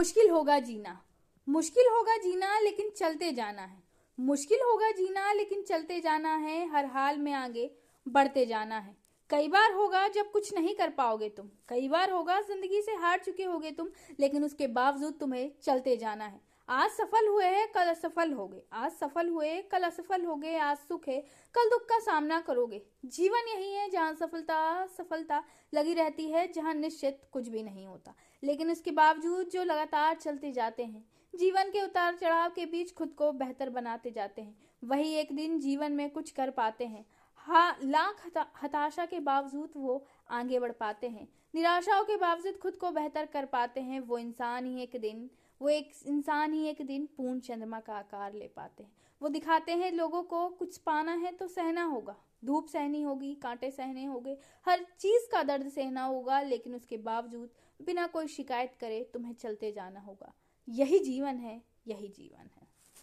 मुश्किल होगा जीना। मुश्किल होगा जीना, लेकिन चलते जाना है। मुश्किल होगा जीना, लेकिन चलते जाना है। हर हाल में आगे बढ़ते जाना है। कई बार होगा जब कुछ नहीं कर पाओगे तुम। कई बार होगा ज़िंदगी से हार चुके होगे तुम, लेकिन उसके बावजूद तुम्हें चलते जाना है। आज सफल हुए हैं, कल असफल हो गए। आज सफल हुए कल असफल हो गए, आज सुख है, कल दुख का सामना करोगे। जीवन यही है जहाँ सफलता सफलता लगी रहती है, जहाँ निश्चित कुछ भी नहीं होता। लेकिन इसके बावजूद जो लगातार चलते जाते हैं, जीवन के उतार चढ़ाव के बीच खुद को बेहतर बनाते जाते हैं। वही एक दिन जीवन में कुछ कर पाते हैं। लाख हताशा के बावजूद वो आगे बढ़ पाते हैं। निराशाओं के बावजूद खुद को बेहतर कर पाते हैं। वो इंसान ही एक दिन, वो एक इंसान ही एक दिन पूर्ण चंद्रमा का आकार ले पाते हैं। वो दिखाते हैं लोगों को कुछ पाना है तो सहना होगा। धूप सहनी होगी, कांटे सहने होंगे। हर चीज़ का दर्द सहना होगा, लेकिन उसके बावजूद बिना कोई शिकायत करे तुम्हें चलते जाना होगा। यही जीवन है, यही जीवन है।